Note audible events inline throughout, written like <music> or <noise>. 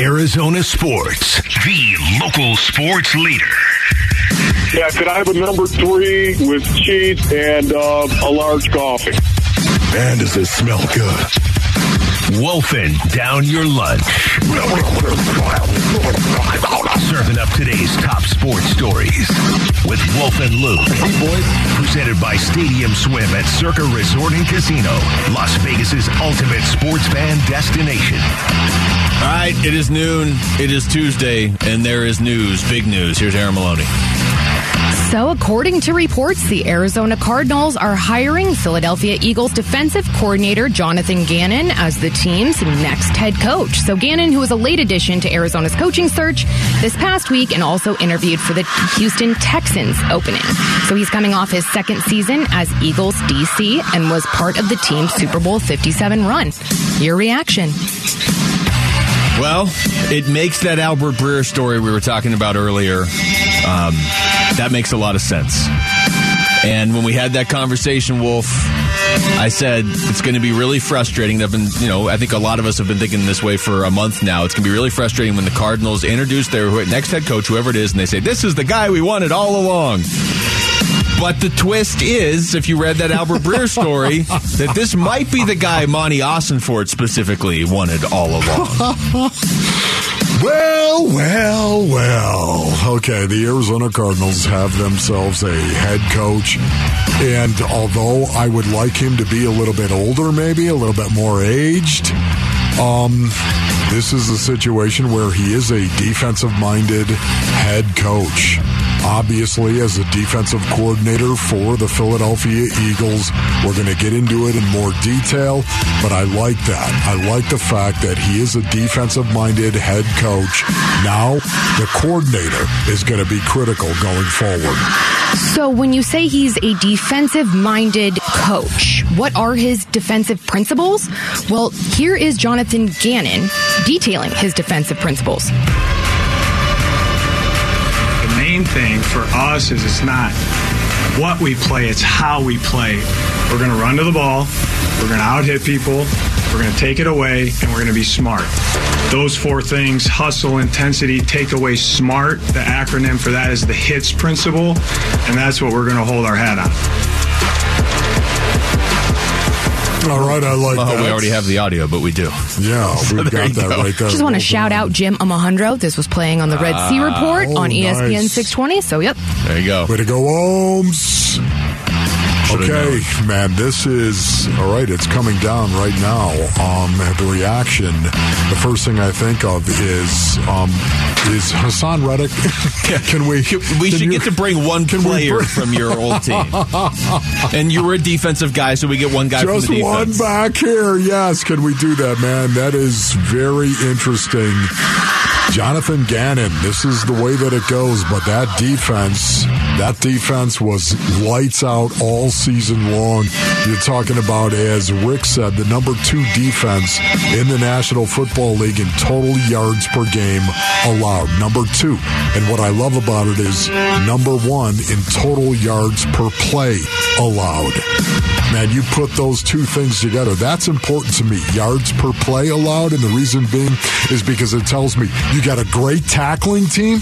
Arizona Sports, the local sports leader. Yeah, could I have a number three with cheese and uh, a large coffee? Man, does this smell good. Wolfing down your lunch. Serving up today's top sports stories with Wolf and Luke. Hey, boys. Presented by Stadium Swim at Circa Resort and Casino, Las Vegas's ultimate sports fan destination. All right, it is noon. It is Tuesday, and there is news. Big news. Here's Aaron Maloney. So, according to reports, the Arizona Cardinals are hiring Philadelphia Eagles defensive coordinator Jonathan Gannon as the team's next head coach. So, Gannon, who was a late addition to Arizona's coaching search this past week and also interviewed for the Houston Texans opening. So, he's coming off his second season as Eagles DC and was part of the team's Super Bowl 57 run. Your reaction? Well, it makes that Albert Breer story we were talking about earlier. Um, that makes a lot of sense. And when we had that conversation, Wolf, I said it's going to be really frustrating. I've been, you know, I think a lot of us have been thinking this way for a month now. It's going to be really frustrating when the Cardinals introduce their next head coach, whoever it is, and they say, "This is the guy we wanted all along." But the twist is, if you read that Albert Breer story, that this might be the guy Monti Ossenfort specifically wanted all along. <laughs> Well, well, well. Okay, the Arizona Cardinals have themselves a head coach. And although I would like him to be a little bit older, maybe a little bit more aged, um, this is a situation where he is a defensive minded head coach obviously as a defensive coordinator for the Philadelphia Eagles. We're going to get into it in more detail, but I like that. I like the fact that he is a defensive minded head coach. Now, the coordinator is going to be critical going forward. So, when you say he's a defensive minded coach, what are his defensive principles? Well, here is Jonathan Gannon detailing his defensive principles main thing for us is it's not what we play, it's how we play. We're going to run to the ball, we're going to out hit people, we're going to take it away, and we're going to be smart. Those four things hustle, intensity, take away, smart. The acronym for that is the HITS principle, and that's what we're going to hold our hat on. All right, I like well, that. We already have the audio, but we do. Yeah, <laughs> so we've got that go. right there. Just want to shout out Jim Amahundro. This was playing on the Red Sea Report ah, oh, on ESPN nice. 620. So, yep. There you go. Way to go, Ohms. Okay, man, this is all right. It's coming down right now. Um, the reaction. The first thing I think of is um, is Haason Reddick. <laughs> can we? We can should you- get to bring one player bring- from your old team. <laughs> and you were a defensive guy, so we get one guy Just from the one back here. Yes, can we do that, man? That is very interesting. Jonathan Gannon, this is the way that it goes, but that defense, that defense was lights out all season long. You're talking about, as Rick said, the number two defense in the National Football League in total yards per game allowed. Number two. And what I love about it is number one in total yards per play allowed. Man, you put those two things together. That's important to me. Yards per play allowed. And the reason being is because it tells me you got a great tackling team,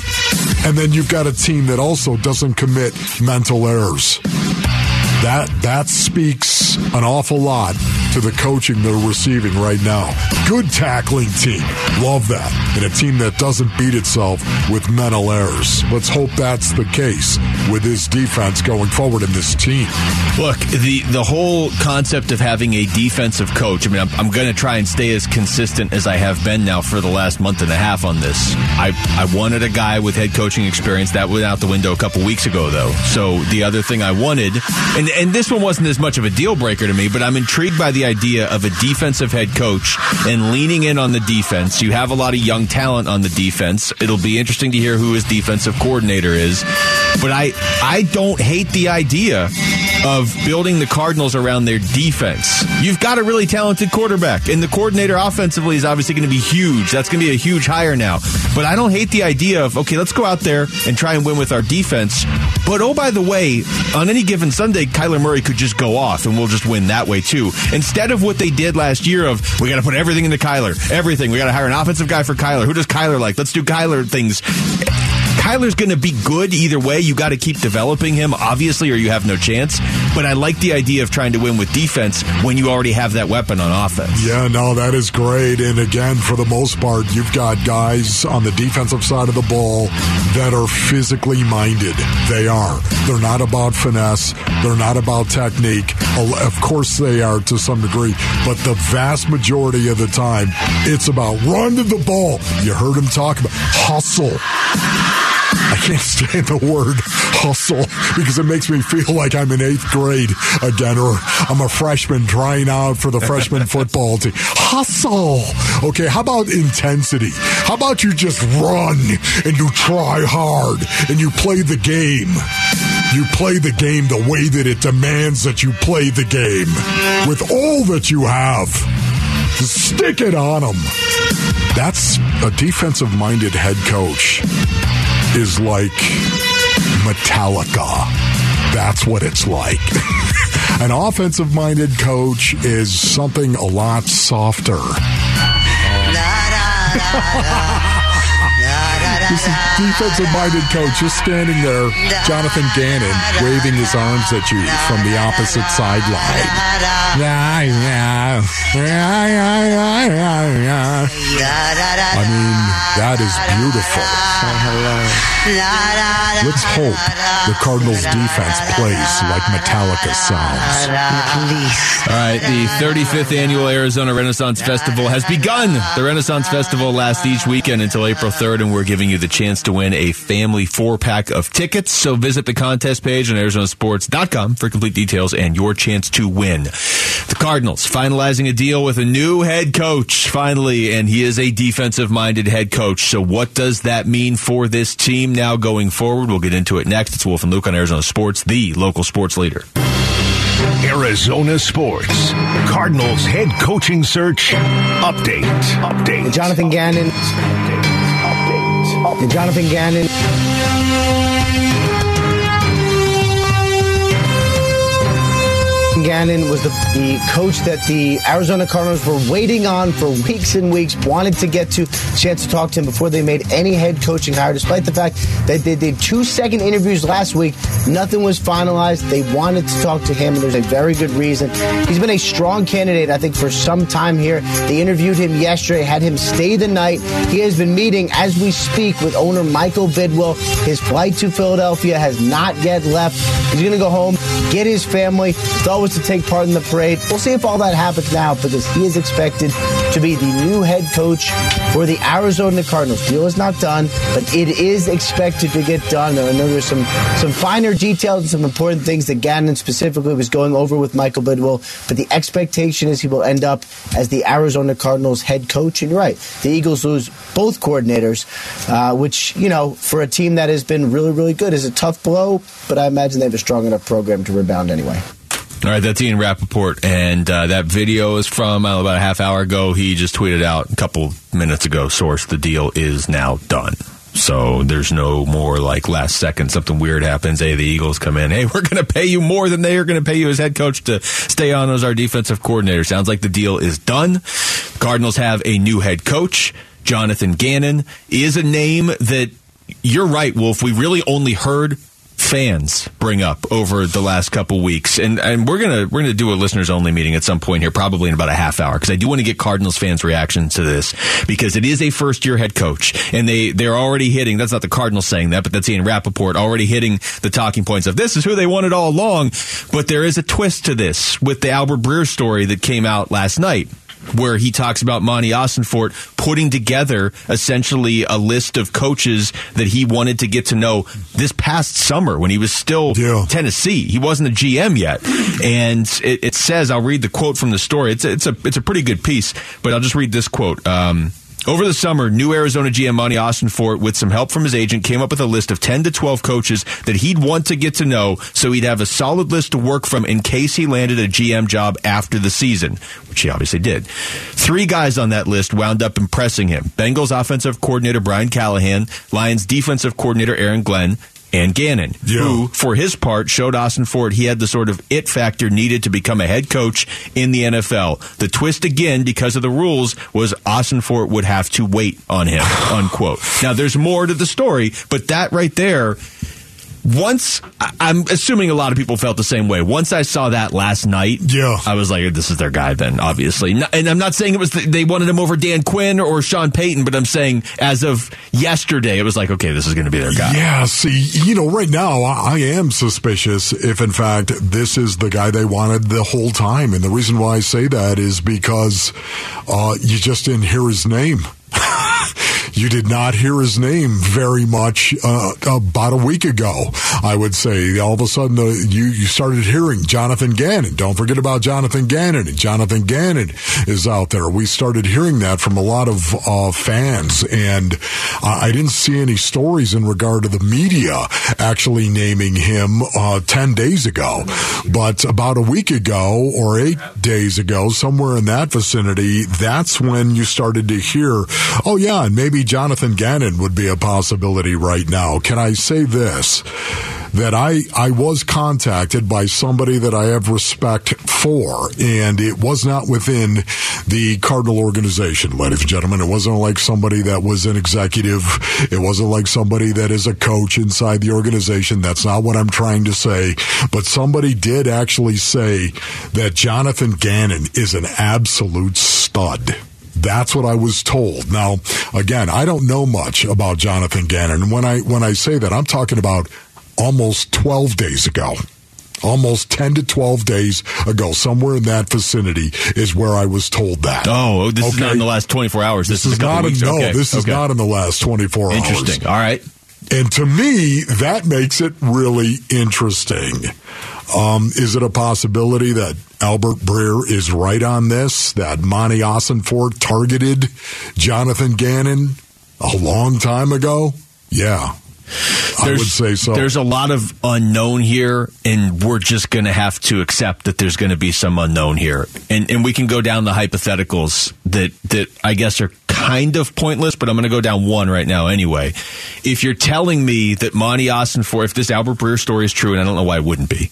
and then you've got a team that also doesn't commit mental errors. That that speaks an awful lot to the coaching they're receiving right now. Good tackling team. Love that. And a team that doesn't beat itself with mental errors. Let's hope that's the case with this defense going forward in this team. Look, the the whole concept of having a defensive coach. I mean, I'm, I'm going to try and stay as consistent as I have been now for the last month and a half on this. I I wanted a guy with head coaching experience that went out the window a couple weeks ago, though. So the other thing I wanted, and and this one wasn't as much of a deal breaker to me, but I'm intrigued by the idea of a defensive head coach and leaning in on the defense. You have a lot of young talent on the defense. It'll be interesting to hear who his defensive coordinator is. But I I don't hate the idea of building the Cardinals around their defense. You've got a really talented quarterback, and the coordinator offensively is obviously going to be huge. That's going to be a huge hire now. But I don't hate the idea of, okay, let's go out there and try and win with our defense. But oh, by the way, on any given Sunday, Kyler Murray could just go off and we'll just win that way too. Instead of what they did last year of, we got to put everything into Kyler, everything. We got to hire an offensive guy for Kyler. Who does Kyler like? Let's do Kyler things. Kyler's going to be good either way. You got to keep developing him, obviously, or you have no chance. But I like the idea of trying to win with defense when you already have that weapon on offense. Yeah, no, that is great. And again, for the most part, you've got guys on the defensive side of the ball that are physically minded. They are. They're not about finesse. They're not about technique. Of course, they are to some degree, but the vast majority of the time, it's about run to the ball. You heard him talk about hustle. I can't stand the word hustle because it makes me feel like I'm in eighth grade again, or I'm a freshman trying out for the freshman <laughs> football team. Hustle. Okay, how about intensity? How about you just run and you try hard and you play the game? You play the game the way that it demands that you play the game with all that you have. Just stick it on them. That's a defensive minded head coach is like Metallica. That's what it's like. <laughs> An offensive minded coach is something a lot softer. <laughs> This is defensive minded coach just standing there, Jonathan Gannon, waving his arms at you from the opposite sideline. I mean, that is beautiful. Let's hope the Cardinals defense plays like Metallica sounds. All right, the 35th annual Arizona Renaissance Festival has begun. The Renaissance Festival lasts each weekend until April 3rd, and we're giving you the chance to win a family four pack of tickets. So visit the contest page on ArizonaSports.com for complete details and your chance to win. The Cardinals finalizing a deal with a new head coach finally, and he is a defensive minded head coach. So what does that mean for this team now going forward? We'll get into it next. It's Wolf and Luke on Arizona Sports, the local sports leader. Arizona Sports. Cardinals head coaching search update. Update. Jonathan Gannon. Jonathan Gannon. Gannon was the, the coach that the Arizona Cardinals were waiting on for weeks and weeks, wanted to get to chance to talk to him before they made any head coaching hire, despite the fact that they did two second interviews last week. Nothing was finalized. They wanted to talk to him, and there's a very good reason. He's been a strong candidate, I think, for some time here. They interviewed him yesterday, had him stay the night. He has been meeting as we speak with owner Michael Bidwill. His flight to Philadelphia has not yet left. He's going to go home, get his family. Thought was to take part in the parade. We'll see if all that happens now because he is expected to be the new head coach for the Arizona Cardinals. Deal is not done, but it is expected to get done. I know there's some some finer details and some important things that Gannon specifically was going over with Michael Bidwill, but the expectation is he will end up as the Arizona Cardinals head coach. And you're right, the Eagles lose both coordinators, uh, which you know for a team that has been really really good is a tough blow. But I imagine they have a strong enough program to rebound anyway. All right, that's Ian Rapoport, and uh, that video is from uh, about a half hour ago. He just tweeted out a couple minutes ago. Source: the deal is now done. So there's no more like last second something weird happens. Hey, the Eagles come in. Hey, we're going to pay you more than they are going to pay you as head coach to stay on as our defensive coordinator. Sounds like the deal is done. Cardinals have a new head coach. Jonathan Gannon is a name that you're right, Wolf. We really only heard fans bring up over the last couple weeks, and and we're gonna we're gonna do a listeners only meeting at some point here, probably in about a half hour, because I do want to get Cardinals fans' reaction to this because it is a first year head coach, and they they're already hitting. That's not the Cardinals saying that, but that's Ian Rapoport already hitting the talking points of this is who they wanted all along. But there is a twist to this with the Albert Breer story that came out last night where he talks about Monti Ossenfort putting together essentially a list of coaches that he wanted to get to know this past summer when he was still Yeah. Tennessee. He wasn't a GM yet, and it, it says I'll read the quote from the story. It's a, it's a it's a pretty good piece, but I'll just read this quote. Um, Over the summer, new Arizona GM Monti Ossenfort, with some help from his agent, came up with a list of 10 to 12 coaches that he'd want to get to know so he'd have a solid list to work from in case he landed a GM job after the season, which he obviously did. Three guys on that list wound up impressing him. Bengals offensive coordinator Brian Callahan, Lions defensive coordinator Aaron Glenn, and Gannon, Yeah. who, for his part, showed Ossenfort he had the sort of it factor needed to become a head coach in the NFL. The twist again, because of the rules, was Ossenfort would have to wait on him, unquote. Now, there's more to the story, but that right there, once, I'm assuming a lot of people felt the same way. Once I saw that last night, Yeah. I was like, this is their guy then, obviously. And I'm not saying it was, they wanted him over Dan Quinn or Sean Payton, but I'm saying as of yesterday, it was like, okay, this is going to be their guy. Yeah, see, you know, right now I, I am suspicious if, in fact, this is the guy they wanted the whole time. And the reason why I say that is because uh, you just didn't hear his name. <laughs> you did not hear his name very much uh, about a week ago. I would say all of a sudden uh, you you started hearing Jonathan Gannon. Don't forget about Jonathan Gannon. And Jonathan Gannon is out there. We started hearing that from a lot of uh, fans, and uh, I didn't see any stories in regard to the media actually naming him uh, ten days ago, but about a week ago or eight days ago, somewhere in that vicinity, that's when you started to hear, oh yeah, and maybe Jonathan Gannon would be a possibility right now. Can I say this? That I, I was contacted by somebody that I have respect for, and it was not within the Cardinal organization, ladies and gentlemen. It wasn't like somebody that was an executive. It wasn't like somebody that is a coach inside the organization. That's not what I'm trying to say. But somebody did actually say that Jonathan Gannon is an absolute stud. That's what I was told. Now, again, I don't know much about Jonathan Gannon. When I when I say that, I'm talking about almost 12 days ago. Almost 10 to 12 days ago, somewhere in that vicinity is where I was told that. Oh, this is not in the last 24 hours. This, This is is not in, no, okay. this is okay. not in the last 24 hours. Interesting. All right. And to me, that makes it really interesting. Um, is it a possibility that Albert Breer is right on this? That Monti Ossenfort targeted Jonathan Gannon a long time ago? Yeah. I would say so. There's a lot of unknown here, and we're just going to have to accept that there's going to be some unknown here, and and we can go down the hypotheticals that that I guess are kind of pointless, but I'm going to go down one right now anyway. If you're telling me that Monti Ossenfort, if this Albert Breer story is true, and I don't know why it wouldn't be.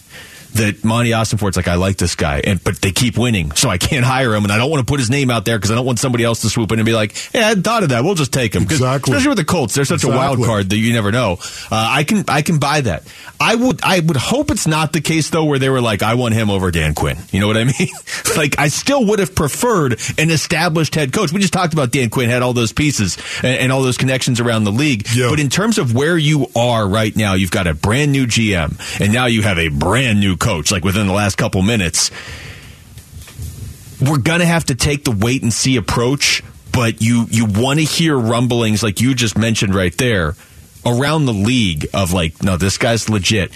That Monti Ossenfort's like I like this guy, and but they keep winning, so I can't <laughs> hire him, and I don't want to put his name out there because I don't want somebody else to swoop in and be like, "Hey, I hadn't thought of that. We'll just take him." Exactly. Especially with the Colts, they're such a wild card that you never know. Uh, I can I can buy that. I would I would hope it's not the case though, where they were like, I want him over Dan Quinn. You know what I <laughs> mean? like I still would have preferred an established head coach. We just talked about Dan Quinn had all those pieces and, and all those connections around the league. Yeah. But in terms of where you are right now, you've got a brand new GM, and now you have a brand new coach. Coach, like within the last couple minutes, we're gonna have to take the wait and see approach. But you you want to hear rumblings like you just mentioned right there around the league of like, no, this guy's legit.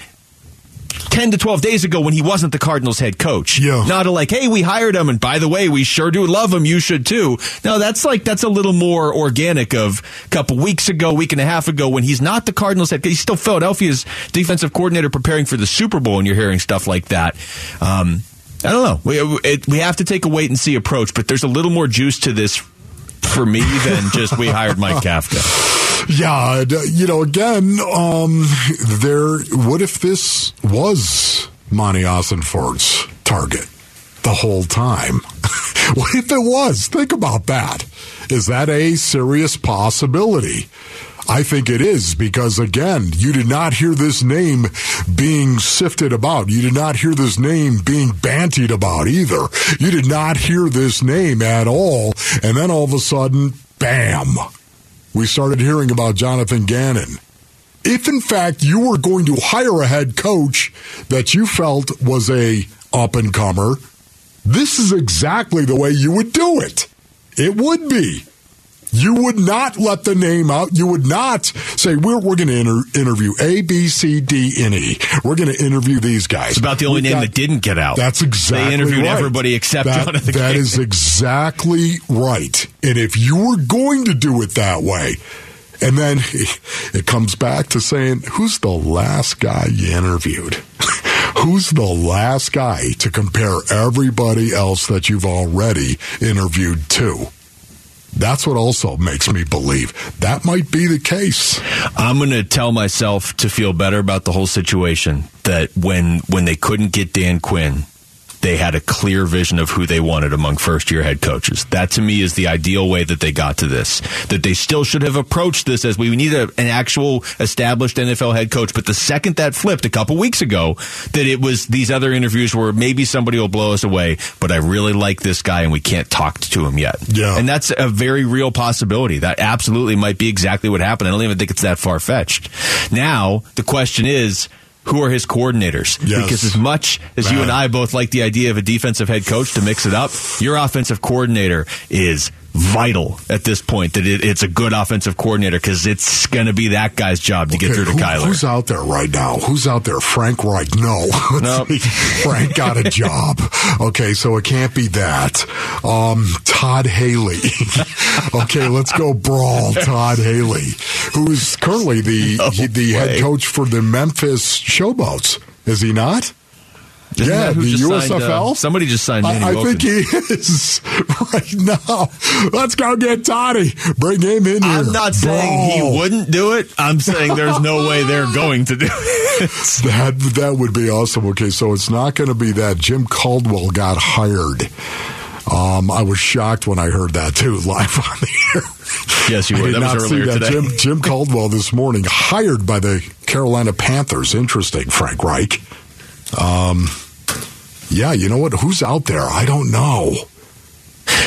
10 to 12 days ago when he wasn't the Cardinals head coach. Yeah. Not a like, hey, we hired him, and by the way, we sure do love him. You should too. No, that's like, that's a little more organic of a couple weeks ago, week and a half ago when he's not the Cardinals head He's still Philadelphia's defensive coordinator preparing for the Super Bowl, and you're hearing stuff like that. Um, I don't know. We, it, we have to take a wait and see approach, but there's a little more juice to this for me than just we hired Mike <laughs> Kafka. Yeah, you know, again, um, there. What if this was Monti Ossenfort's target the whole time? <laughs> what if it was? Think about that. Is that a serious possibility? I think it is because again, you did not hear this name being sifted about. You did not hear this name being bantied about either. You did not hear this name at all. And then all of a sudden, bam, we started hearing about Jonathan Gannon. If in fact you were going to hire a head coach that you felt was a up and comer, this is exactly the way you would do it. It would be. You would not let the name out. You would not say, we're, we're going to inter- interview A, B, C, D, and E. We're going to interview these guys. It's about the only We've name got- that didn't get out. That's exactly They interviewed right. everybody except that, Jonathan That is exactly right. And if you were going to do it that way, and then <laughs> it comes back to saying, who's the last guy you interviewed? <laughs> Who's the last guy to compare everybody else that you've already interviewed to? That's what also makes me believe that might be the case. I'm going to tell myself to feel better about the whole situation that when when they couldn't get Dan Quinn, they had a clear vision of who they wanted among first year head coaches. That to me is the ideal way that they got to this. That they still should have approached this as we need a, an actual established NFL head coach. But the second that flipped a couple weeks ago, that it was these other interviews where maybe somebody will blow us away, but I really like this guy and we can't talk to him yet. Yeah. And that's a very real possibility. That absolutely might be exactly what happened. I don't even think it's that far fetched. Now, the question is, who are his coordinators? Yes. Because as much as you and I both like the idea of a defensive head coach to mix it up, your offensive coordinator is vital at this point that it, it's a good offensive coordinator because it's going to be that guy's job to get Okay, through to who- Kyler. Who's out there right now? Who's out there? Frank Reich? No. <laughs> Nope. Frank got a job. Okay, so it can't be that. Um, Todd Haley. <laughs> okay, let's go brawl. Todd Haley, who's currently the <laughs> No he- the way. head coach for the Memphis Showboats. Is he not? Isn't yeah, that who the just USFL. signed, uh, somebody just signed Manny I, I think he is <laughs> right now. Let's go get Toddy. Bring him in here. I'm not saying Brawl. he wouldn't do it. I'm saying there's no way they're <laughs> going to do it. That that would be awesome. Okay, so it's not going to be that Jim Caldwell got hired. Um, I was shocked when I heard that too, <laughs> live on the air. Yes, you I were. did That was not see earlier that. today. Jim, Jim Caldwell this morning hired by the Carolina Panthers. Interesting, Frank Reich. Um, yeah, you know what? Who's out there? I don't know.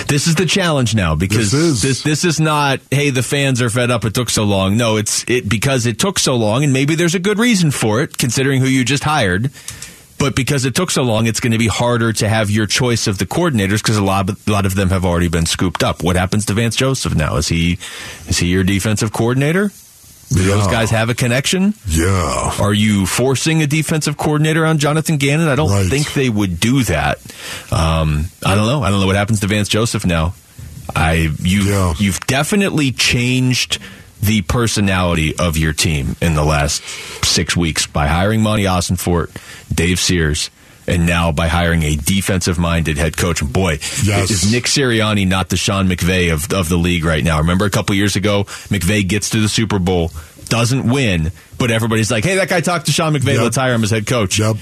This is the challenge now because This is. this this is not hey the fans are fed up it took so long. No, it's it because it took so long and maybe there's a good reason for it considering who you just hired. But because it took so long, it's going to be harder to have your choice of the coordinators because a lot of, a lot of them have already been scooped up. What happens to Vance Joseph now? Is he is he your defensive coordinator? Do those guys have a connection? Yeah. Are you forcing a defensive coordinator on Jonathan Gannon? I don't Right. think they would do that. Um, I don't know. I don't know what happens to Vance Joseph now. I you Yeah. you've definitely changed the personality of your team in the last six weeks by hiring Monti Ossenfort, Dave Sears, and now by hiring a defensive-minded head coach. And boy, Yes. is Nick Sirianni not the Sean McVay of of the league right now? Remember a couple years ago, McVay gets to the Super Bowl, doesn't win, but everybody's like, "Hey, that guy talked to Sean McVay. Yep. Let's hire him as head coach." Yep.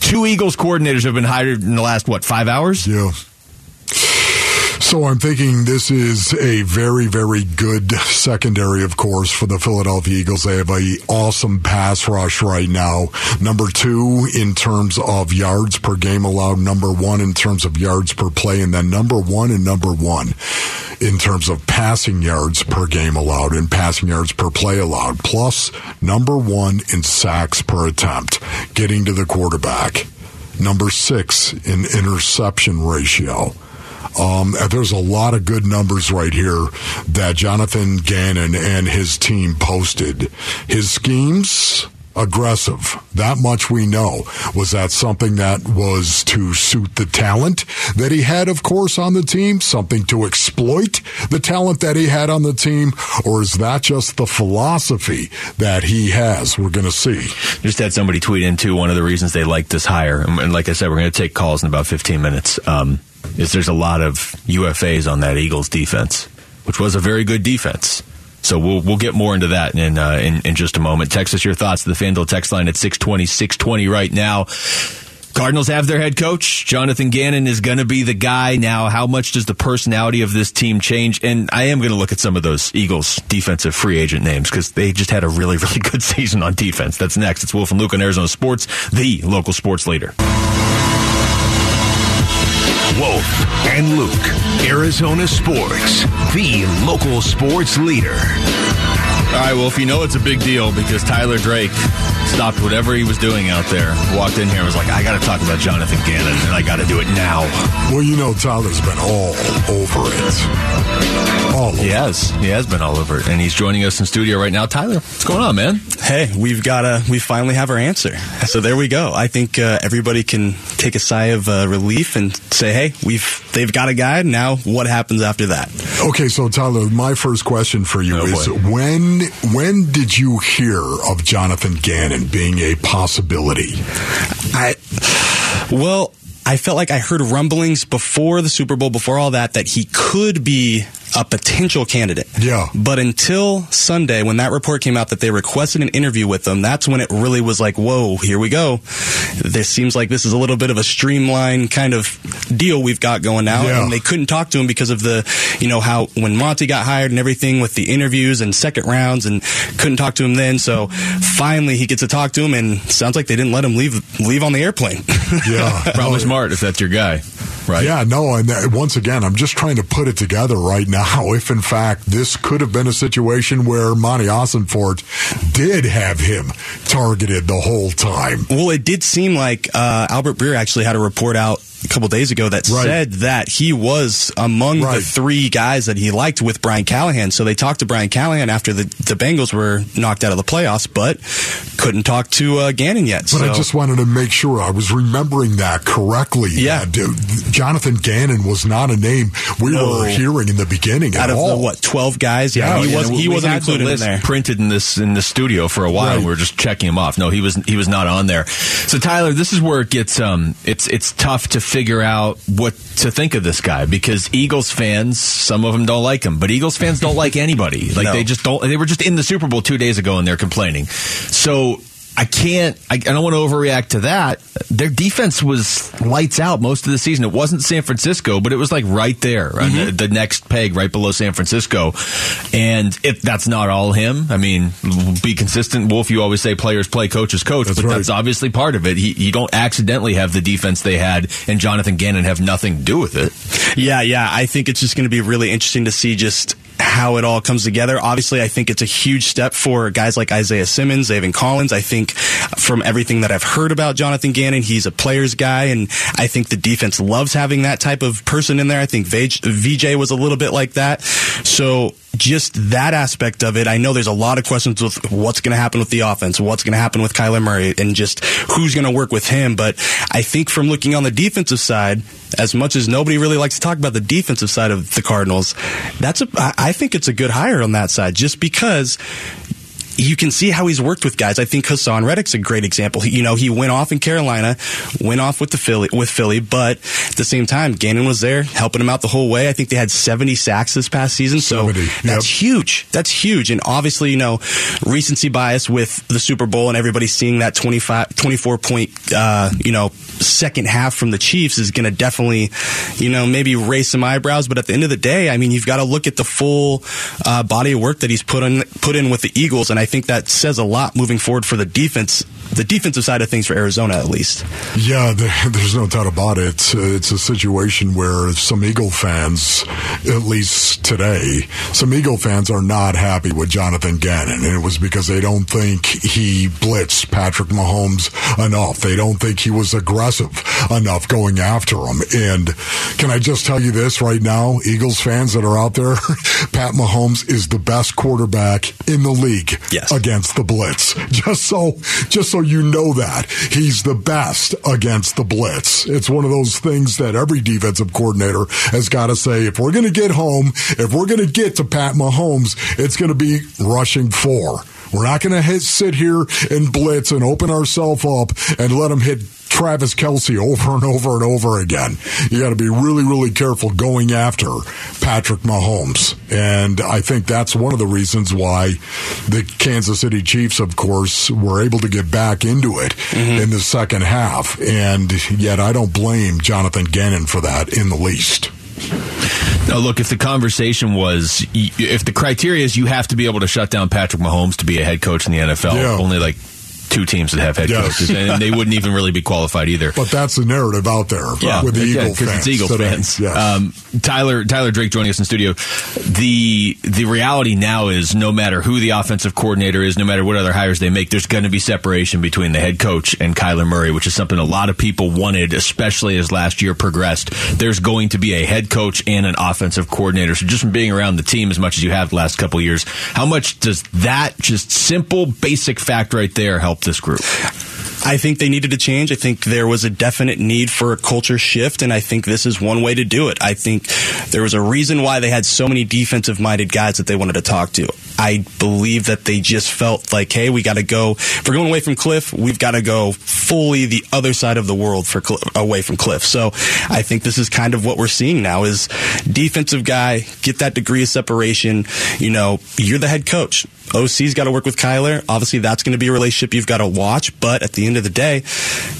Two Eagles coordinators have been hired in the last what five hours? Yeah. So I'm thinking this is a very, very good secondary, of course, for the Philadelphia Eagles. They have a awesome pass rush right now. Number two in terms of yards per game allowed. Number one in terms of yards per play, and then number one and number one in terms of passing yards per game allowed and passing yards per play allowed. Plus number one in sacks per attempt, getting to the quarterback. Number six in interception ratio. Um, there's a lot of good numbers right here that Jonathan Gannon and his team posted. His schemes, aggressive. That much we know. Was that something that was to suit the talent that he had, of course, on the team? Something to exploit the talent that he had on the team? Or is that just the philosophy that he has? We're going to see. Just had somebody tweet into one of the reasons they like this hire, and, and like I said, we're going to take calls in about 15 minutes. Um, is there's a lot of UFAs on that Eagles defense, which was a very good defense. So we'll we'll get more into that in uh, in, in just a moment. Text us your thoughts to the FanDuel text line at 620, 620 right now. Cardinals have their head coach. Jonathan Gannon is going to be the guy now. How much does the personality of this team change? And I am going to look at some of those Eagles defensive free agent names because they just had a really, <laughs> really good season on defense. That's next. It's Wolf and Luke on Arizona Sports, the local sports leader. Wolf and Luke, Arizona Sports, the local sports leader. All right, well, if you know it's a big deal because Tyler Drake stopped whatever he was doing out there, walked in here and was like, I got to talk about Jonathan Gannon and I got to do it now. Well, you know, Tyler's been all over it. All over. He has. He has been all over it. And he's joining us in studio right now. Tyler, what's going on, man? Hey, we've got a, we finally have our answer. So there we go. I think uh, everybody can take a sigh of uh, relief and say, hey, we've, they've got a guy. Now what happens after that? Okay, so Tyler, my first question for you Oh, is boy. when when did you hear of Jonathan Gannon being a possibility? I, well, I felt like I heard rumblings before the Super Bowl, before all that, that he could be a potential candidate. Yeah. But until Sunday, when that report came out that they requested an interview with them, that's when it really was like, whoa, here we go. This seems like this is a little bit of a streamlined kind of deal we've got going now. Yeah. And they couldn't talk to him because of the, you know, how when Monti got hired and everything with the interviews and second rounds and couldn't talk to him then. So finally he gets to talk to him and sounds like they didn't let him leave, leave on the airplane. <laughs> Yeah, Probably No, smart if that's your guy, right? Yeah, no, and uh, once again, I'm just trying to put it together right now. If in fact this could have been a situation where Monti Ossenfort did have him targeted the whole time. Well, it did seem like uh, Albert Breer actually had a report out a couple days ago that Right. said that he was among the three guys that he liked with Brian Callahan. So they talked to Brian Callahan after the, the Bengals were knocked out of the playoffs, but couldn't talk to uh, Gannon yet. But so. I just wanted to make sure I was remembering that correctly. Yeah. that, uh, Jonathan Gannon was not a name we No. were hearing in the beginning out at of all. the what twelve guys, yeah, Yeah, he yeah, was. He wasn't had the included in there. Printed in this in the studio for a while. Right. We were just checking him off. No, he was he was not on there. So Tyler, this is where it gets um it's it's tough to figure out what to think of this guy because Eagles fans, some of them don't like him, but Eagles fans don't like <laughs> anybody. Like No. they just don't. They were just in the Super Bowl two days ago and they're complaining. So. I can't. I, I don't want to overreact to that. Their defense was lights out most of the season. It wasn't San Francisco, but it was like right there, on mm-hmm. the, the next peg, right below San Francisco. And if that's not all him, I mean, be consistent. Wolf, you always say players play, coaches coach, That's but right. that's obviously part of it. He, you don't accidentally have the defense they had, and Jonathan Gannon have nothing to do with it. Yeah, yeah. I think it's just going to be really interesting to see just how it all comes together. Obviously, I think it's a huge step for guys like Isaiah Simmons, Zaven Collins. I think from everything that I've heard about Jonathan Gannon, he's a player's guy, and I think the defense loves having that type of person in there. I think VJ, was a little bit like that. So just that aspect of it, I know there's a lot of questions with what's going to happen with the offense, what's going to happen with Kyler Murray, and just who's going to work with him. But I think from looking on the defensive side, as much as nobody really likes to talk about the defensive side of the Cardinals, that's a, I I think it's a good hire on that side, just because you can see how he's worked with guys. I think Haason Reddick's a great example. He, you know, he went off in Carolina, went off with the Philly with Philly, but at the same time, Gannon was there helping him out the whole way. I think they had 70 sacks this past season, so 70, that's yep. huge. That's huge, and obviously, you know, recency bias with the Super Bowl and everybody seeing that 25, 24 point, uh, you know, second half from the Chiefs is going to definitely, you know, maybe raise some eyebrows. But at the end of the day, I mean, you've got to look at the full uh, body of work that he's put on put in with the Eagles, and I think that says a lot moving forward for the defense, the defensive side of things for Arizona at least. Yeah, there, <laughs> there's no doubt about it. Uh, it's a situation where some Eagle fans, at least today, some Eagle fans are not happy with Jonathan Gannon, and it was because they don't think he blitzed Patrick Mahomes enough. They don't think he was aggressive enough going after him. And can I just tell you this right now, Eagles fans that are out there, <laughs> Pat Mahomes is the best quarterback in the league Yes. against the blitz. <laughs> Just so, just so you know that he's the best against the blitz. It's one of those things that every defensive coordinator has got to say. If we're going to get home, if we're going to get to Pat Mahomes, it's going to be rushing four. We're not going to sit here and blitz and open ourselves up and let him hit Travis Kelce over and over and over again. You got to be really, really careful going after Patrick Mahomes. And I think that's one of the reasons why the Kansas City Chiefs, of course, were able to get back into it mm-hmm. in the second half. And yet I don't blame Jonathan Gannon for that in the least. Now, look, if the conversation was, if the criteria is you have to be able to shut down Patrick Mahomes to be a head coach in the NFL, Yeah. only like two teams that have head Yes. coaches, and they wouldn't even really be qualified either. But that's the narrative out there with the yeah, Eagle fans. it's Eagle today. fans. Yes. Um, Tyler Tyler Drake joining us in studio. The the reality now is no matter who the offensive coordinator is, no matter what other hires they make, there's going to be separation between the head coach and Kyler Murray, which is something a lot of people wanted, especially as last year progressed. There's going to be a head coach and an offensive coordinator. So just from being around the team as much as you have the last couple of years, how much does that just simple basic fact right there help this group? I think they needed to change. I think there was a definite need for a culture shift, and I think this is one way to do it. I think there was a reason why they had so many defensive minded guys that they wanted to talk to. I believe that they just felt like, hey, we got to go. If we're going away from Cliff, we've got to go fully the other side of the world for Cl- away from Cliff. So I think this is kind of what we're seeing now: is defensive guy get that degree of separation. You know, you're the head coach. OC's got to work with Kyler. Obviously, that's going to be a relationship you've got to watch. But at the end of the day,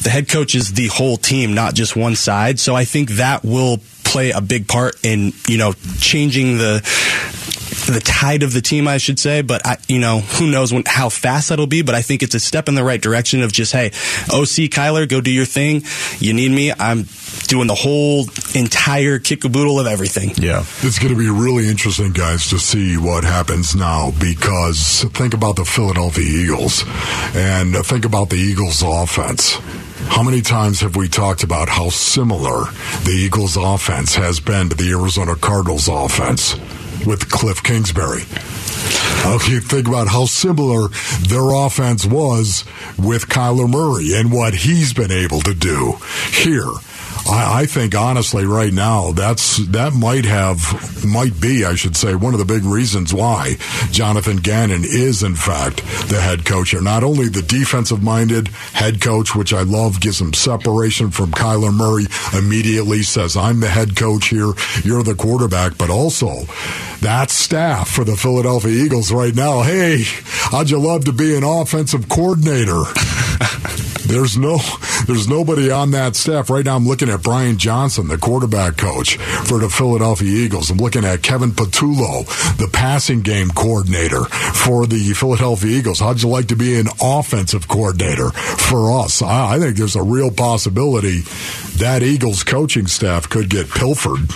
the head coach is the whole team, not just one side. So I think that will play a big part in you know changing the the tide of the team, I should say. But I, you know, who knows when, how fast that'll be? But I think it's a step in the right direction of just, hey, OC Kyler, go do your thing. You need me. I'm doing the whole entire kickaboodle of everything. Yeah. It's going to be really interesting, guys, to see what happens now because think about the Philadelphia Eagles and think about the Eagles' offense. How many times have we talked about how similar the Eagles' offense has been to the Arizona Cardinals' offense with Cliff Kingsbury? Okay, think about how similar their offense was with Kyler Murray and what he's been able to do here. I, I think honestly, right now, that's that might have might be, I should say, one of the big reasons why Jonathan Gannon is in fact the head coach here. Not only the defensive-minded head coach, which I love, gives him separation from Kyler Murray immediately, says I'm the head coach here, you're the quarterback, but also that staff for the Philadelphia Eagles right now. Hey, how'd you love to be an offensive coordinator? <laughs> There's no, there's nobody on that staff right now. I'm looking at Brian Johnson, the quarterback coach for the Philadelphia Eagles. I'm looking at Kevin Patullo, the passing game coordinator for the Philadelphia Eagles. How'd you like to be an offensive coordinator for us? I, I think there's a real possibility that Eagles coaching staff could get pilfered.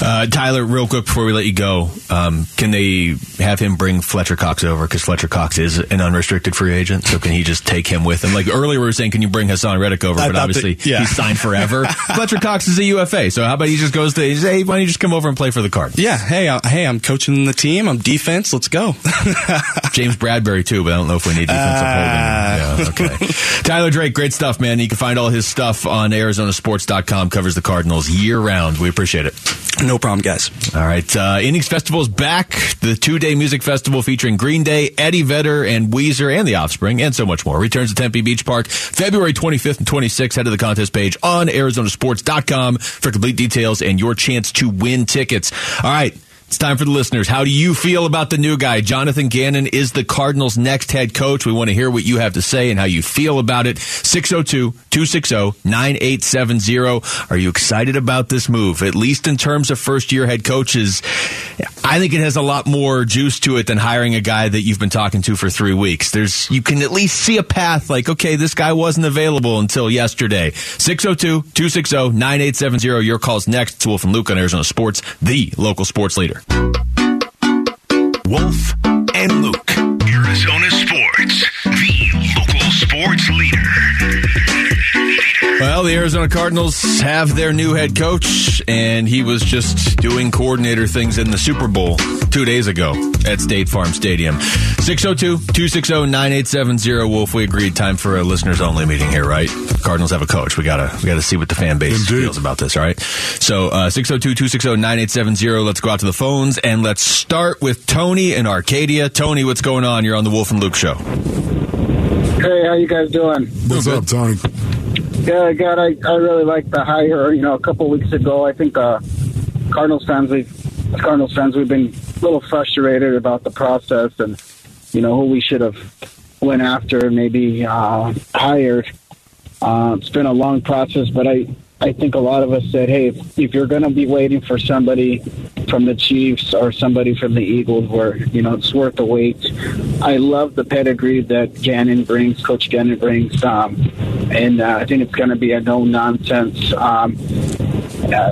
Uh, Tyler, real quick before we let you go, um, can they have him bring Fletcher Cox over? Because Fletcher Cox is an unrestricted free agent, so can he just take him with him? Like earlier, we were saying, can you bring Haason Reddick over? I But obviously, that- yeah. he's signed forever. <laughs> Fletcher Cox is a UFA, so how about he just goes to, he says, hey, why don't you just come over and play for the card? Yeah, hey, I, hey, I'm coaching the team. I'm defense. Let's go. <laughs> James Bradberry too, but I don't know if we need defensive Uh. holding. Yeah, okay. <laughs> Tyler Drake, great stuff, man. You can find all his stuff on ArizonaSports.com. Covers the Cardinals year round. We appreciate it. no problem, guys. All right, uh, Innings Festival is back. The two-day music festival featuring Green Day, Eddie Vedder, and Weezer, and The Offspring, and so much more. Returns to Tempe Beach Park February 25th and 26th. Head to the contest page on ArizonaSports.com for complete details and your chance to win tickets. All right. It's time for the listeners. How do you feel about the new guy? Jonathan Gannon is the Cardinals' next head coach. We want to hear what you have to say and how you feel about it. 602 260 9870. Are you excited about this move? At least in terms of first year head coaches, I think it has a lot more juice to it than hiring a guy that you've been talking to for three weeks. There's, you can at least see a path like, okay, this guy wasn't available until yesterday. 602 260 9870. Your call's next. It's Wolf and Luke on Arizona Sports, the local sports leader. Wolf and Luke. Well, the Arizona Cardinals have their new head coach, and he was just doing coordinator things in the Super Bowl two days ago at State Farm Stadium. 602 260 9870. Wolf, we agreed time for a listeners only meeting here, right? Cardinals have a coach. We gotta we gotta see what the fan base Indeed. feels about this, all right? So uh 602 260 9870. Let's go out to the phones and let's start with Tony in Arcadia. Tony, what's going on? You're on the Wolf and Luke show. Hey, how you guys doing? What's up, Tony? Yeah, God, I, I really like the hire. You know, a couple weeks ago, I think uh, Cardinals fans, we Cardinals fans, we've been a little frustrated about the process and you know who we should have went after, maybe uh, hired. Uh, it's been a long process, but I I think a lot of us said, hey, if, if you're going to be waiting for somebody from the Chiefs or somebody from the Eagles, where you know it's worth the wait. I love the pedigree that Gannon brings, Coach Gannon brings, um, and uh, I think it's going to be a no nonsense. Um,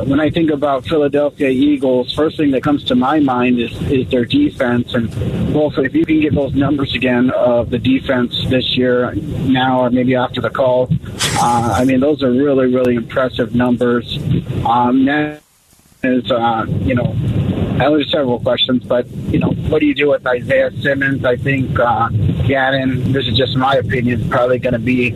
when I think about Philadelphia Eagles, first thing that comes to my mind is, is their defense. And Wolf, if you can get those numbers again of the defense this year, now or maybe after the call, uh, I mean, those are really, really impressive numbers. Um, is, uh, you know, I have several questions, but you know, what do you do with Isaiah Simmons? I think uh, Gannon. This is just my opinion. Is probably going to be,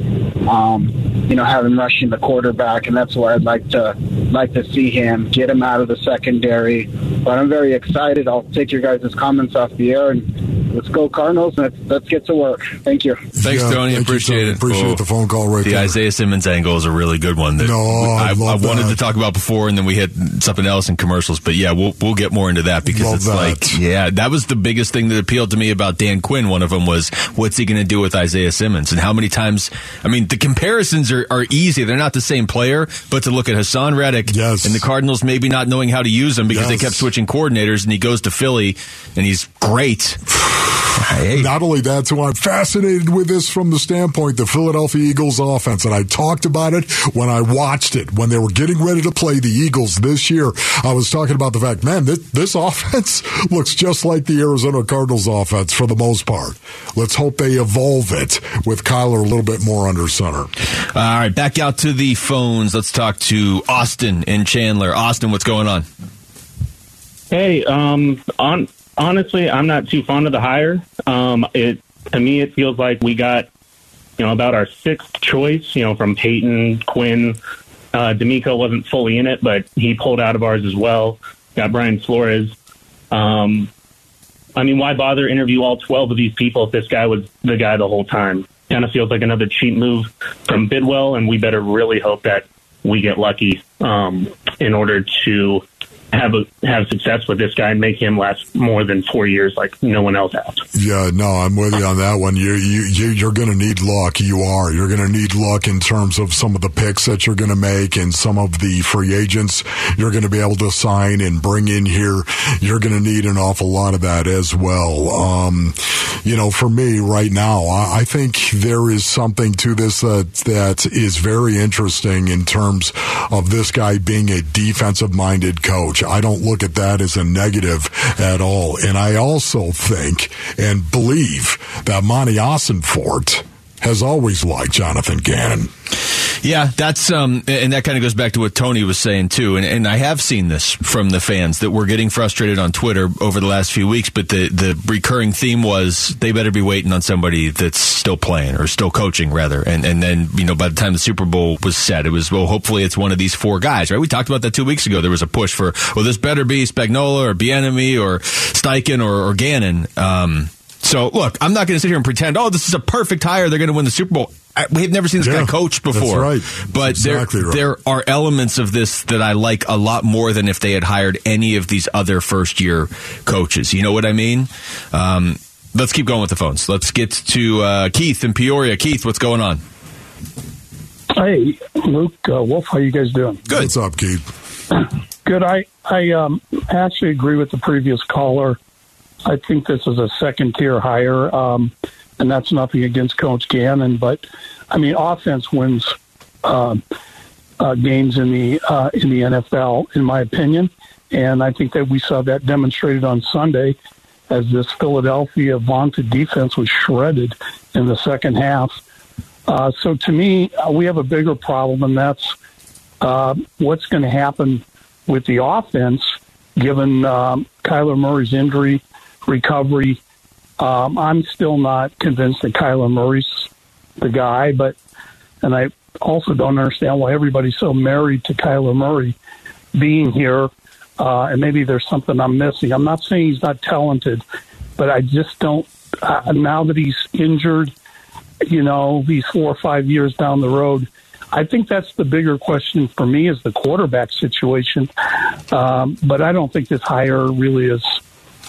um, you know, having rushing the quarterback, and that's where I'd like to like to see him get him out of the secondary. But I'm very excited. I'll take your guys' comments off the air and let's go Cardinals. Let's, let's get to work. Thank you. Thanks, Yeah, Tony. thank you, Appreciate Tony. it. Appreciate Oh, the phone call right the there. Isaiah Simmons angle is a really good one. That No, I love wanted that. to talk about before, and then we hit something else in commercials. But yeah, we'll we'll get more into that because Love it's that. like yeah, that was the biggest thing that appealed to me about Dan Quinn. One of them was what's he going to do with Isaiah Simmons, and how many times? I mean, the comparisons are, are easy. They're not the same player, but to look at Haason Reddick Yes. and the Cardinals maybe not knowing how to use him because they kept switching coordinators, and he goes to Philly, and he's great. Hey, Not only that, too, I'm fascinated with this from the standpoint the Philadelphia Eagles offense. And I talked about it when I watched it. When they were getting ready to play the Eagles this year, I was talking about the fact, man, this, this <laughs> offense looks just like the Arizona Cardinals offense for the most part. Let's hope they evolve it with Kyler a little bit more under center. All right, back out to the phones. Let's talk to Austin and Chandler. Austin, what's going on? Hey, um, on honestly, I'm not too fond of the hire. Um, it to me, it feels like we got you know about our sixth choice. You know, from Payton Quinn. Uh, DeMeco wasn't fully in it, but he pulled out of ours as well. Got Brian Flores. Um, I mean, why bother interview all 12 of these people if this guy was the guy the whole time? Kind of feels like another cheap move from Bidwill, and we better really hope that we get lucky um, in order to have a, have success with this guy and make him last more than four years like no one else has. Yeah, no, I'm with you on that one. You, you, you you're going to need luck. You are. You're going to need luck in terms of some of the picks that you're going to make and some of the free agents you're going to be able to sign and bring in here. You're going to need an awful lot of that as well. Um, you know, for me right now, I, I think there is something to this that that is very interesting in terms of this guy being a defensive minded coach. I don't look at that as a negative at all. And I also think and believe that Monti Ossenfort has always liked Jonathan Gannon. Yeah, that's um, and that kind of goes back to what Tony was saying too. And, and I have seen this from the fans that were getting frustrated on Twitter over the last few weeks. But the the recurring theme was they better be waiting on somebody that's still playing or still coaching rather. And and then you know by the time the Super Bowl was set, it was well hopefully it's one of these four guys. Right? We talked about that two weeks ago. There was a push for well this better be Spagnuolo or Bieniemy or Steichen or, or Gannon. Um, so look, I'm not going to sit here and pretend, oh, this is a perfect hire. They're going to win the Super Bowl. I, we have never seen this Yeah, guy coach that's before. right. But Exactly there, right. there are elements of this that I like a lot more than if they had hired any of these other first year coaches. You know what I mean? Um, let's keep going with the phones. Let's get to uh, Keith in Peoria. Keith, what's going on? Hey, Luke, uh, Wolf, how you guys doing? Good. What's up, Keith? Good. I I um, actually agree with the previous caller. I think this is a second tier hire, um, and that's nothing against Coach Gannon, but I mean, offense wins um uh, games in the uh, in the NFL, in my opinion, and I think that we saw that demonstrated on Sunday as this Philadelphia vaunted defense was shredded in the second half. Uh, so to me, uh, we have a bigger problem, and that's uh, what's going to happen with the offense given um, Kyler Murray's injury recovery. Um, I'm still not convinced that Kyler Murray's the guy, but and I also don't understand why everybody's so married to Kyler Murray being here. Uh, and maybe there's something I'm missing. I'm not saying he's not talented, but I just don't. Uh, now that he's injured, you know, these four or five years down the road, I think that's the bigger question for me is the quarterback situation. Um, but I don't think this hire really is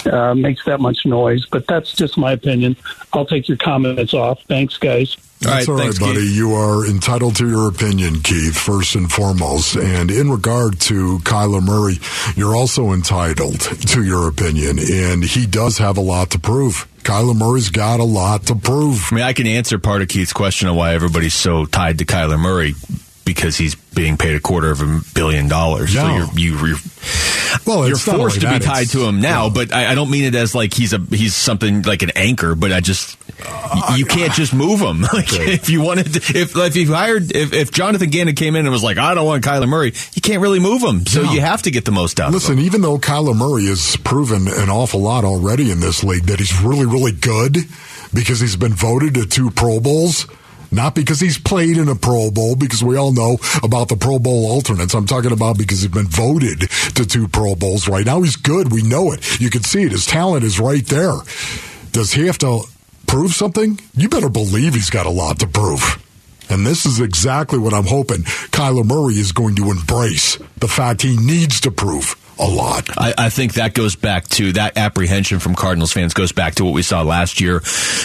uh, makes that much noise. But that's just my opinion. I'll take your comments off. Thanks, guys. That's all right, thanks, buddy. Keith. You are entitled to your opinion, Keith, first and foremost. And in regard to Kyler Murray, you're also entitled to your opinion. And he does have a lot to prove. Kyler Murray's got a lot to prove. I mean, I can answer part of Keith's question on why everybody's so tied to Kyler Murray because he's being paid a quarter of a billion dollars. No. So you're, you, you're, Well, you're forced to be that, tied to him now. But I, I don't mean it as like he's a he's something like an anchor. But I just y- uh, you can't just move him. <laughs> Like if you wanted, to, if if you hired, if, if Jonathan Gannon came in and was like, I don't want Kyler Murray, you can't really move him. So No. you have to get the most out of him. Listen, even though Kyler Murray has proven an awful lot already in this league that he's really, really good because he's been voted to two Pro Bowls. Not because he's played in a Pro Bowl, because we all know about the Pro Bowl alternates. I'm talking about because he's been voted to two Pro Bowls right now. He's good. We know it. You can see it. His talent is right there. Does he have to prove something? You better believe he's got a lot to prove. And this is exactly what I'm hoping Kyler Murray is going to embrace the fact he needs to prove a lot. I, I think that goes back to that apprehension from Cardinals fans goes back to what we saw last year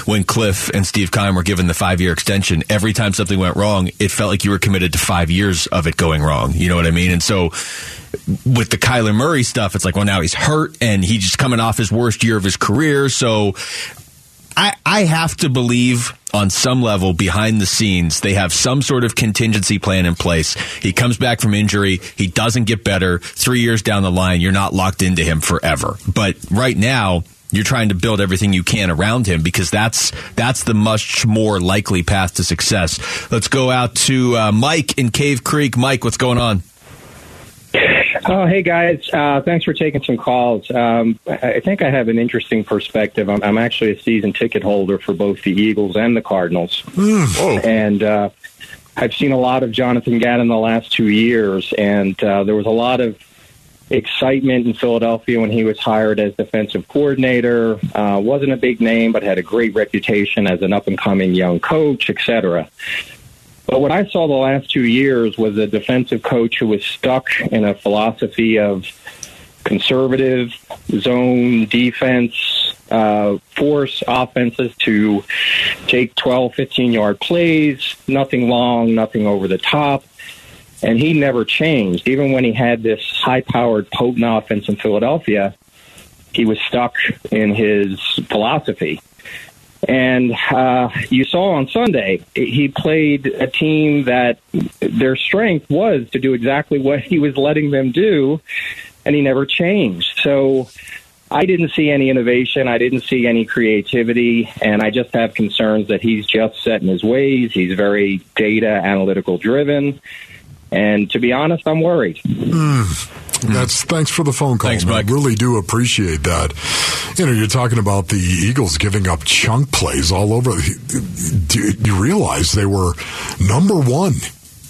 when Kliff and Steve Keim were given the five year extension. Every time something went wrong, it felt like you were committed to five years of it going wrong. You know what I mean? And so with the Kyler Murray stuff, it's like, well, now he's hurt and he's just coming off his worst year of his career. So I, I have to believe on some level behind the scenes they have some sort of contingency plan in place. He comes back from injury, he doesn't get better. Three years down the line, you're not locked into him forever. But right now, you're trying to build everything you can around him because that's that's the much more likely path to success. Let's go out to uh, Mike in Cave Creek. Mike, what's going on? Oh, hey guys! Uh, thanks for taking some calls. Um, I think I have an interesting perspective. I'm, I'm actually a season ticket holder for both the Eagles and the Cardinals, and uh, I've seen a lot of Jonathan Gannon the last two years. And uh, there was a lot of excitement in Philadelphia when he was hired as defensive coordinator. Uh, wasn't a big name, but had a great reputation as an up and coming young coach, etc. But what I saw the last two years was a defensive coach who was stuck in a philosophy of conservative zone defense, uh, force offenses to take 12, 15 yard plays, nothing long, nothing over the top. And he never changed. Even when he had this high powered, potent offense in Philadelphia, he was stuck in his philosophy. And uh, you saw on Sunday, he played a team that their strength was to do exactly what he was letting them do, and he never changed. So I didn't see any innovation. I didn't see any creativity, and I just have concerns that he's just set in his ways. He's very data analytical driven. And to be honest, I'm worried. Mm-hmm. That's thanks for the phone call. Thanks, Mike. I really do appreciate that. You know, you're talking about the Eagles giving up chunk plays all over. Do you realize they were number one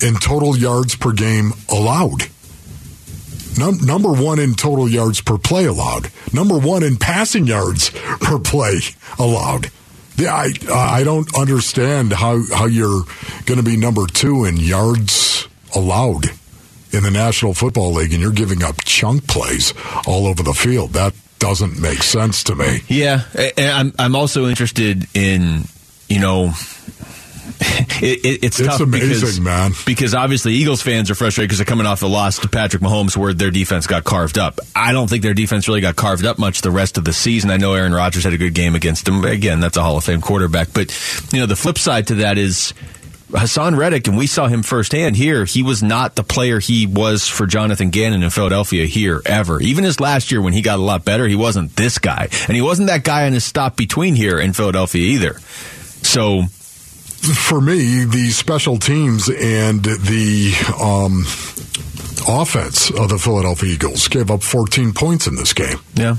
in total yards per game allowed? Num- number one in total yards per play allowed. Number one in passing yards <laughs> per play allowed. Yeah, I I don't understand how how you're going to be number two in yards allowed in the National Football League, and you're giving up chunk plays all over the field. That doesn't make sense to me. Yeah, and I'm I'm also interested in you know. <laughs> It, it, it's, It's tough amazing, because, man. Because obviously Eagles fans are frustrated because they're coming off a loss to Patrick Mahomes, where their defense got carved up. I don't think their defense really got carved up much the rest of the season. I know Aaron Rodgers had a good game against them. Again, that's a Hall of Fame quarterback. But you know, the flip side to that is Haason Reddick, and we saw him firsthand here. He was not the player he was for Jonathan Gannon in Philadelphia here ever. Even his last year when he got a lot better, he wasn't this guy, and he wasn't that guy on his stop between here in Philadelphia either. So for me, the special teams and the um, offense of the Philadelphia Eagles gave up 14 points in this game. Yeah.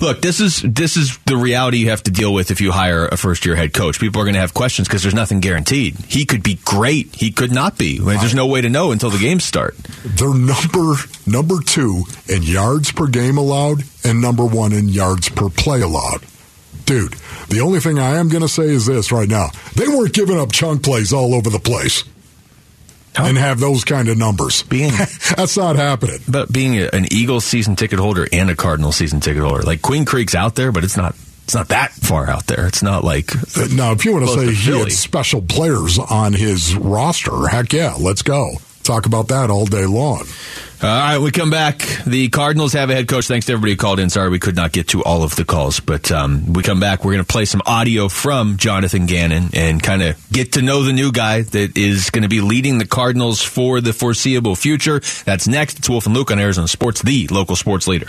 Look, this is this is the reality you have to deal with if you hire a first year head coach. People are going to have questions because there's nothing guaranteed. He could be great. He could not be. There's no way to know until the games start. They're number number two in yards per game allowed and number one in yards per play allowed. Dude, the only thing I am going to say is this right now: they weren't giving up chunk plays all over the place. And have those kind of numbers. Being <laughs> that's not happening. But being a, an Eagles season ticket holder and a Cardinal season ticket holder, like Queen Creek's out there, but it's not. It's not that far out there. It's not like Uh, Now, if you want to say to he had special players on his roster, heck yeah, let's go. Talk about that all day long. All right, we come back. The Cardinals have a head coach. Thanks to everybody who called in. Sorry we could not get to all of the calls, but um, we come back. We're going to play some audio from Jonathan Gannon and kind of get to know the new guy that is going to be leading the Cardinals for the foreseeable future. That's next. It's Wolf and Luke on Arizona Sports, the local sports leader.